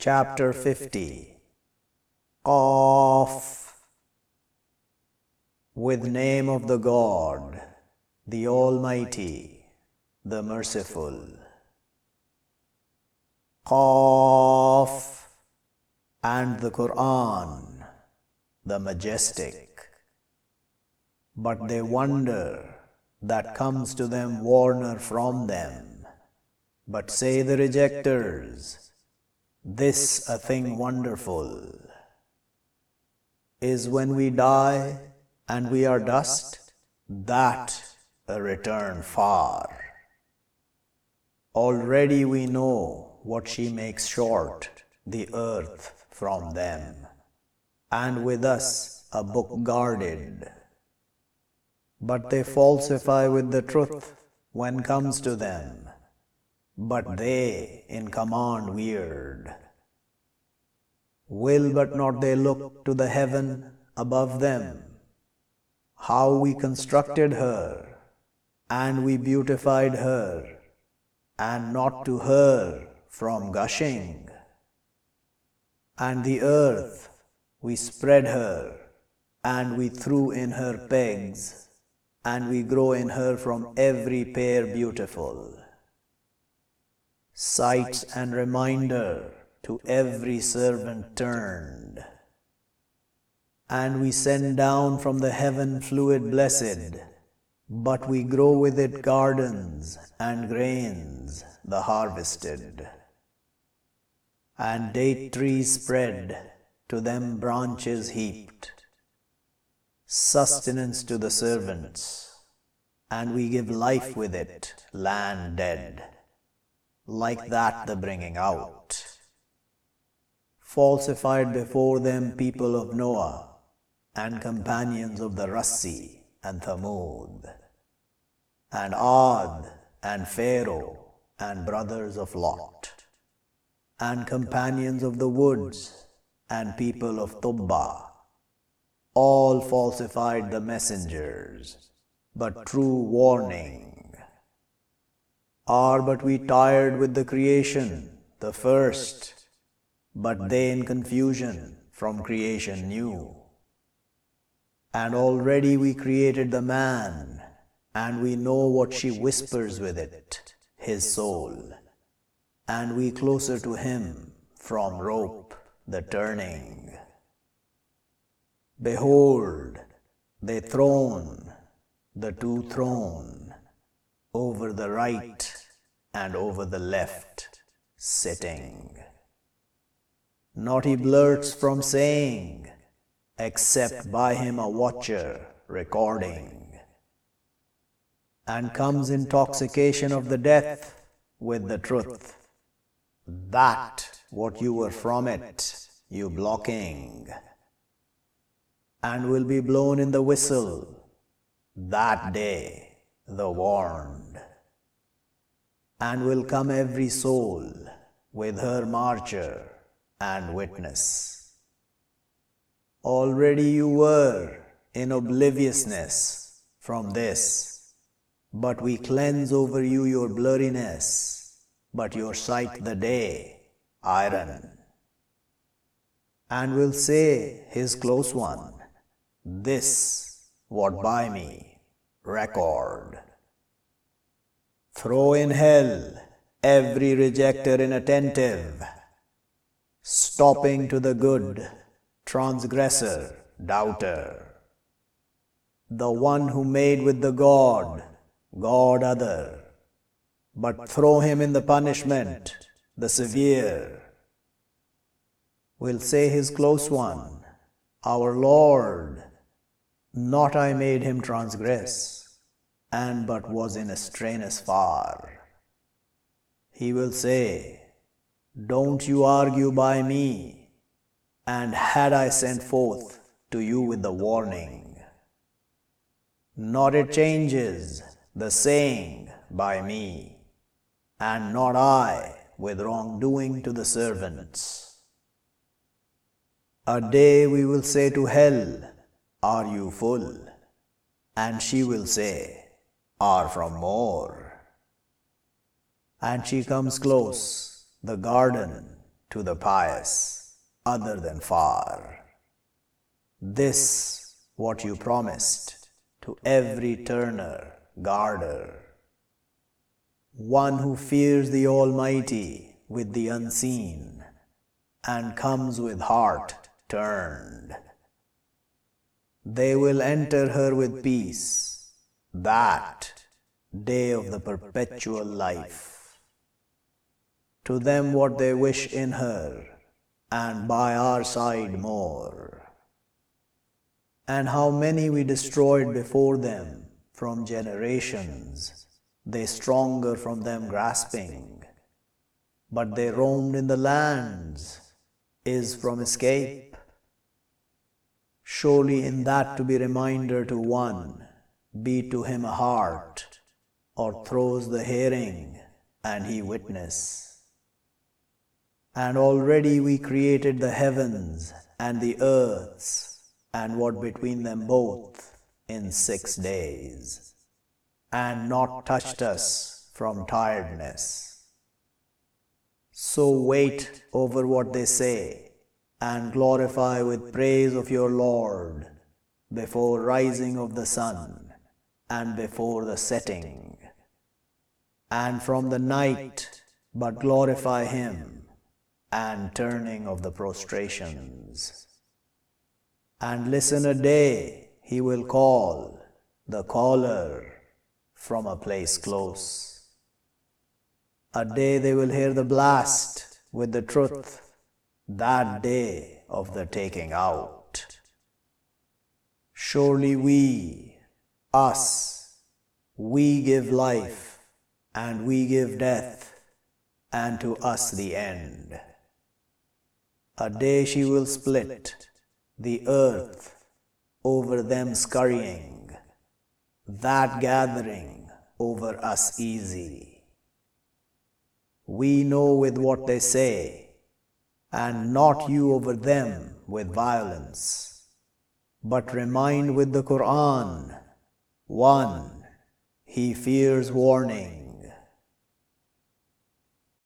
Chapter 50 Qaf With name of the God, the Almighty, the Merciful. Qaf and the Quran, the Majestic. But they wonder that comes to them warner from them. But say the rejectors, this a thing wonderful is when we die and we are dust, that a return far. Already we know what she makes short, the earth from them, and with us a book guarded. But they falsify with the truth when comes to them, but they in command weird. Will but not they look to the heaven above them, how we constructed her, and we beautified her, and not to her from gushing. And the earth we spread her, and we threw in her pegs and we grow in her from every pair beautiful. Sights and reminder to every servant turned. And we send down from the heaven fluid blessed, but we grow with it gardens and grains, the harvested. And date trees spread, to them branches heaped sustenance to the servants, and we give life with it, land dead, like that the bringing out. Falsified before them people of Noah, and companions of the Rassi and Thamud, and Ad and Pharaoh, and brothers of Lot, and companions of the woods, and people of Tubbah, all falsified the messengers, but true warning. Are but we tired with the creation, the first, but they in confusion from creation new. And already we created the man, and we know what she whispers with it, his soul, and we closer to him from rope the turning. Behold, the throne, the two throne, over the right and over the left, sitting. He blurts from saying, except by him a watcher recording, and comes intoxication of the death with the truth. That what you were from it, you blocking and will be blown in the whistle that day, the warned. And will come every soul with her marcher and witness. Already you were in obliviousness from this, but we cleanse over you your blurriness, but your sight the day, iron. And will say his close one, this what by me record. Throw in hell every rejecter inattentive, stopping to the good, transgressor, doubter. The one who made with the God, God other, but throw him in the punishment, the severe. Will say his close one, Our Lord, not I made him transgress, and but was in a strain as far. He will say, Don't you argue by me, and had I sent forth to you with the warning. Not it changes the saying by me, and not I with wrongdoing to the servants. A day we will say to hell, are you full? And she will say, Are from more. And she comes close, the garden, to the pious other than far. This what you promised to every turner, garder. One who fears the Almighty with the unseen and comes with heart turned. They will enter her with peace, that day of the perpetual life. To them what they wish in her, and by our side more. And how many we destroyed before them from generations, they stronger from them grasping. But they roamed in the lands, is from escape. Surely in that to be reminder to one, be to him a heart, or throws the hearing, and he witness. And already we created the heavens and the earths, and what between them both, in six days, and not touched us from tiredness. So wait over what they say, and glorify with praise of your Lord before rising of the sun and before the setting, and from the night, but glorify Him and turning of the prostrations. And listen a day, He will call the caller from a place close. A day they will hear the blast with the truth, that day of the taking out. Surely we, us, we give life, and we give death, and to us the end. A day she will split the earth over them scurrying, that gathering over us easy. We know with what they say, and not you over them with violence, but remind with the Quran. One, he fears warning,